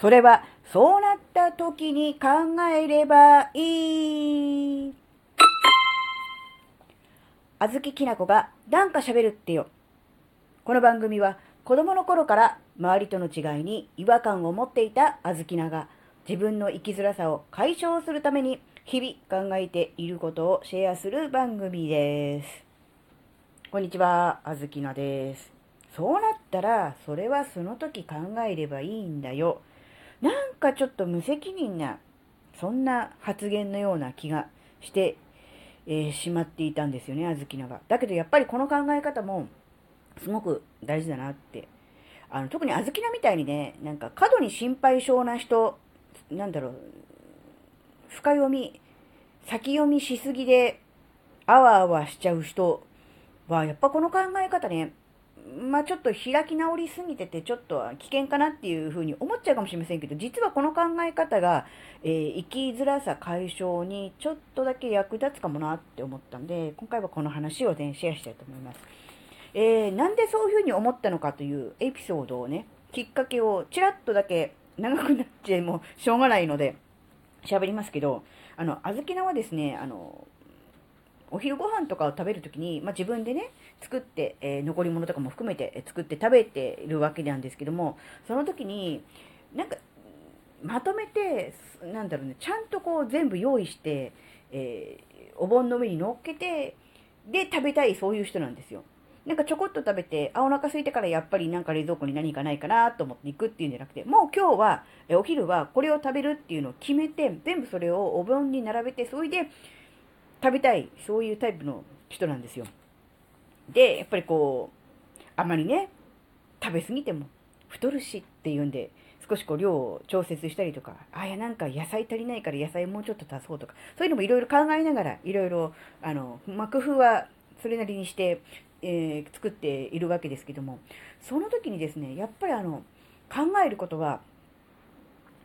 それは、そうなった時に考えればいい。あずききなこが、なんか喋るってよ。この番組は、子供の頃から周りとの違いに違和感を持っていたあずきなが、自分の生きづらさを解消するために、日々考えていることをシェアする番組です。こんにちは、あずきなです。そうなったら、それはその時考えればいいんだよ。なんかちょっと無責任な、そんな発言のような気がして、えー、しまっていたんですよね、あずきなが。だけどやっぱりこの考え方も、すごく大事だなって。あの、特にあずきなみたいにね、なんか過度に心配性な人、なんだろう、深読み、先読みしすぎで、あわあわしちゃう人は、やっぱこの考え方ね、まあちょっと開き直りすぎててちょっと危険かなっていうふうに思っちゃうかもしれませんけど、実はこの考え方が、えー、生きづらさ解消にちょっとだけ役立つかもなって思ったんで、今回はこの話をね、シェアしたいと思います。えー、なんでそういうふうに思ったのかというエピソードをね、きっかけをちらっとだけ長くなっちゃいもしょうがないので、喋りますけど、あの、あずきなはですね、あの、お昼ご飯とかを食べるときに、まあ、自分でね、作って、えー、残り物とかも含めて作って食べているわけなんですけども、その時に、なんか、まとめて、なんだろうね、ちゃんとこう全部用意して、えー、お盆の上に乗っけて、で食べたいそういう人なんですよ。なんかちょこっと食べて、あ、お腹空いてからやっぱりなんか冷蔵庫に何かないかなと思って行くっていうんじゃなくて、もう今日は、えお昼はこれを食べるっていうのを決めて、全部それをお盆に並べて、それで食べたい、そういうタイプの人なんですよ。で、やっぱりこう、あまりね、食べ過ぎても太るしっていうんで、少しこう量を調節したりとか、あ、いやなんか野菜足りないから野菜もうちょっと足そうとか、そういうのもいろいろ考えながら、いろいろ、あの、まあ、工夫はそれなりにして、えー、作っているわけですけども、その時にですね、やっぱりあの、考えることは、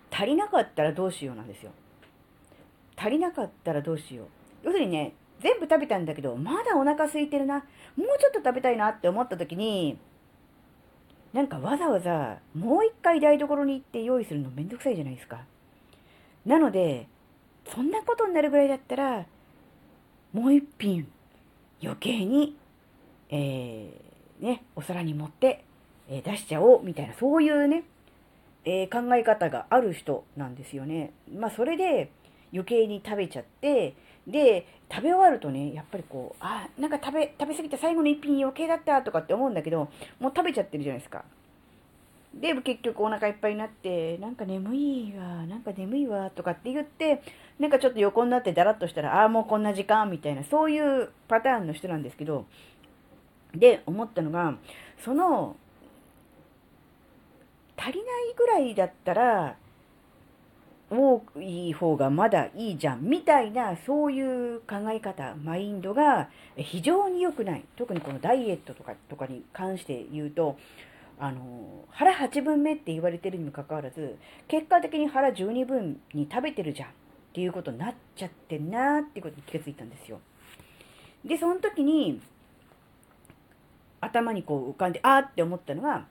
足りなかったらどうしようなんですよ。足りなかったらどうしよう。要するにね、全部食べたんだけど、まだお腹空いてるな。もうちょっと食べたいなって思った時に、なんかわざわざもう一回台所に行って用意するのめんどくさいじゃないですか。なので、そんなことになるぐらいだったら、もう一品余計に、えー、ね、お皿に盛って、えー、出しちゃおうみたいな、そういうね、えー、考え方がある人なんですよね。まあそれで余計に食べちゃって、で、食べ終わるとね、やっぱりこう、あ、なんか食べ、食べ過ぎて最後の一品余計だったとかって思うんだけど、もう食べちゃってるじゃないですか。で、結局お腹いっぱいになって、なんか眠いわ、なんか眠いわ、とかって言って、なんかちょっと横になってだらっとしたら、ああ、もうこんな時間、みたいな、そういうパターンの人なんですけど、で、思ったのが、その、足りないぐらいだったら、多い方がまだいいじゃん、みたいな、そういう考え方、マインドが非常に良くない。特にこのダイエットとかとかに関して言うと、あの、腹8分目って言われてるにもかかわらず、結果的に腹12分に食べてるじゃんっていうことになっちゃってんなっていうことに気がついたんですよ。で、その時に、頭にこう浮かんで、あーって思ったのは、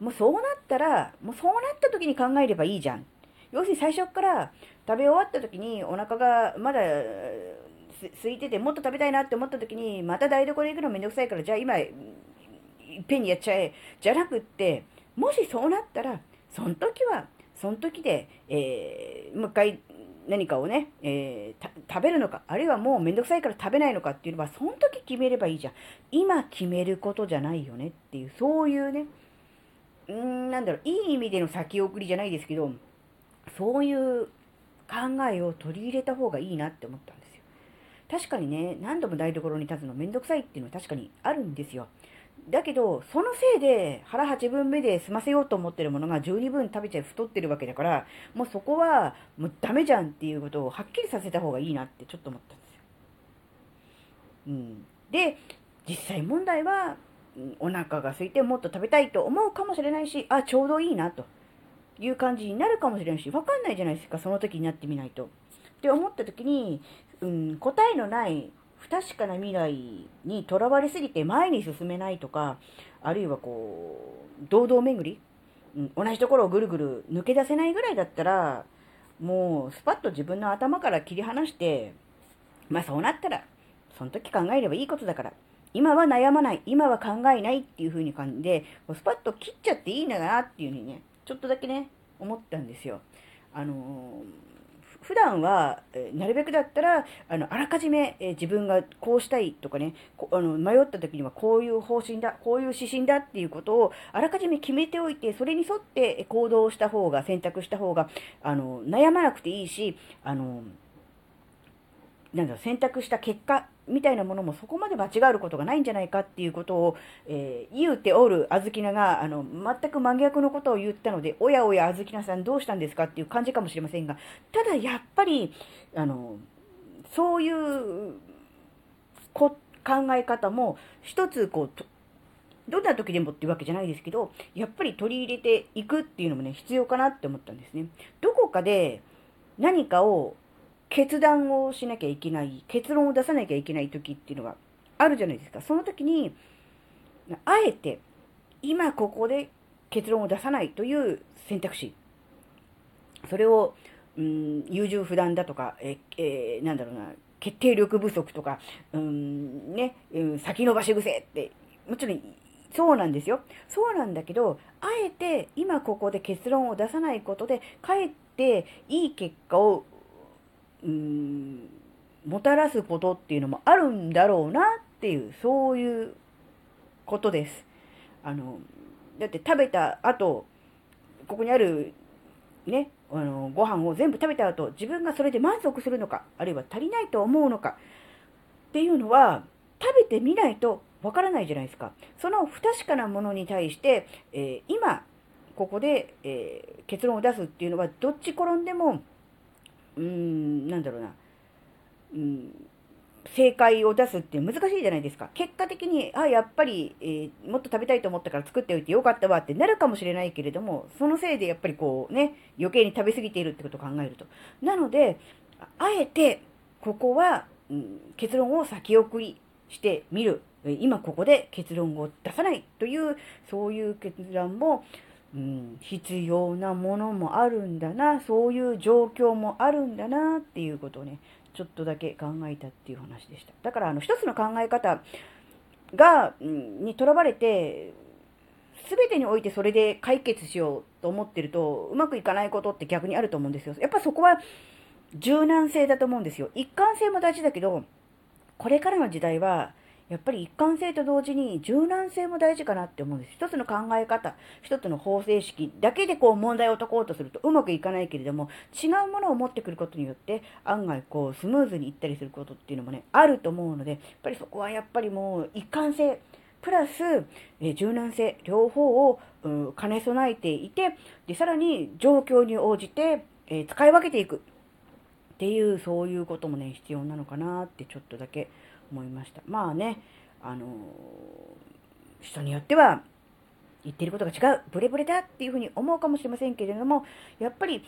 もうそうなったら、もうそうなった時に考えればいいじゃん要するに最初から食べ終わった時にお腹がまだ空いててもっと食べたいなって思った時にまた台所行くのめんどくさいからじゃあ今いっぺんにやっちゃえじゃなくってもしそうなったらその時はその時で、えー、もう一回何かをね、えー、食べるのか、あるいはもうめんどくさいから食べないのかっていうのは、その時決めればいいじゃん。今決めることじゃないよねっていう、そういうね、うーん、なんだろう、いい意味での先送りじゃないですけど、そういう考えを取り入れた方がいいなって思ったんですよ。確かにね、何度も台所に立つのめんどくさいっていうのは確かにあるんですよ。だけど、そのせいで腹8分目で済ませようと思ってるものが12分食べちゃい太ってるわけだから、もうそこはもうダメじゃんっていうことをはっきりさせた方がいいなってちょっと思ったんですよ。うん。で、実際問題は、お腹が空いてもっと食べたいと思うかもしれないし、あ、ちょうどいいなと。いう感じになるかもしれないし、わかんないじゃないですか、その時になってみないと。って思った時に、うん、答えのない不確かな未来にとらわれすぎて前に進めないとか、あるいはこう、堂々巡りうん、同じところをぐるぐる抜け出せないぐらいだったら、もうスパッと自分の頭から切り離して、まあそうなったら、その時考えればいいことだから、今は悩まない、今は考えないっていう風に感じで、スパッと切っちゃっていいんだなっていう風にね、ちょっとだけね、思ったんですよ。あのー普段は、えなるべくだったら、あの、あらかじめ、え自分がこうしたいとかね、あの、迷った時にはこういう方針だ、こういう指針だっていうことを、あらかじめ決めておいて、それに沿って行動した方が、選択した方が、あの、悩まなくていいし、あの、なんだろう、選択した結果みたいなものもそこまで間違えることがないんじゃないかっていうことを、えー、言うておるあずきなが、あの、全く真逆のことを言ったので、おやおやあずきなさんどうしたんですかっていう感じかもしれませんが、ただやっぱり、あの、そういうこ考え方も一つこう、どんな時でもっていうわけじゃないですけど、やっぱり取り入れていくっていうのもね、必要かなって思ったんですね。どこかで何かを決断をしなきゃいけない、結論を出さなきゃいけない時っていうのがあるじゃないですか。その時に、あえて、今ここで結論を出さないという選択肢。それを、うん、優柔不断だとか、え、えー、なんだろうな、決定力不足とか、うん、ね、うん、先延ばし癖って、もちろん、そうなんですよ。そうなんだけど、あえて今ここで結論を出さないことで、かえっていい結果をうーん、もたらすことっていうのもあるんだろうなっていう、そういうことです。あの、だって食べた後、ここにあるね、あの、ご飯を全部食べた後、自分がそれで満足するのか、あるいは足りないと思うのか、っていうのは、食べてみないとわからないじゃないですか。その不確かなものに対して、えー、今、ここで、えー、結論を出すっていうのは、どっち転んでもうん、なんだろうな、うん、正解を出すって難しいじゃないですか。結果的に、あ、やっぱり、えー、もっと食べたいと思ったから作っておいてよかったわってなるかもしれないけれども、そのせいでやっぱりこうね、余計に食べ過ぎているってことを考えると。なので、あえて、ここは、うん、結論を先送りしてみる。今ここで結論を出さないという、そういう決断も、うん、必要なものもあるんだな、そういう状況もあるんだなっていうことをね、ちょっとだけ考えたっていう話でした。だから、あの、一つの考え方が、にとらわれて、全てにおいてそれで解決しようと思ってると、うまくいかないことって逆にあると思うんですよ。やっぱそこは柔軟性だと思うんですよ。一貫性も大事だけど、これからの時代は、やっぱり一貫性と同時に柔軟性も大事かなって思うんです。一つの考え方、一つの方程式だけでこう問題を解こうとするとうまくいかないけれども、違うものを持ってくることによって案外こうスムーズにいったりすることっていうのもね、あると思うので、やっぱりそこはやっぱりもう一貫性、プラス、え柔軟性、両方を、兼ね備えていて、で、さらに状況に応じて、え、使い分けていくっていう、そういうこともね、必要なのかなってちょっとだけ思いました。まあね、あの人によっては言ってることが違う、ブレブレだっていうふうに思うかもしれませんけれども、やっぱり、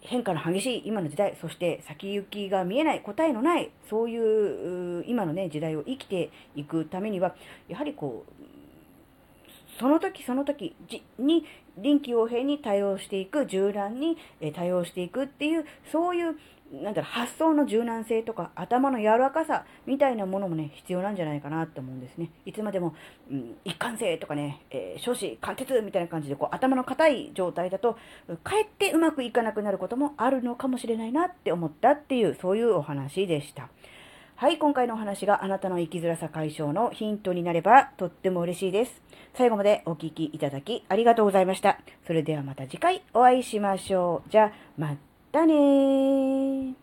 変化の激しい今の時代、そして先行きが見えない、答えのない、そういう今のね、時代を生きていくためには、やはりこう、その時その時に臨機応変に対応していく、柔軟に対応していくっていう、そういうなんだろ発想の柔軟性とか頭の柔らかさみたいなものもね、必要なんじゃないかなって思うんですね。いつまでも、うん、一貫性とかね、えー、少子貫徹みたいな感じでこう頭の硬い状態だと、かえってうまくいかなくなることもあるのかもしれないなって思ったっていう、そういうお話でした。はい、今回のお話があなたの生きづらさ解消のヒントになればとっても嬉しいです。最後までお聴きいただきありがとうございました。それではまた次回お会いしましょう。じゃあ、またね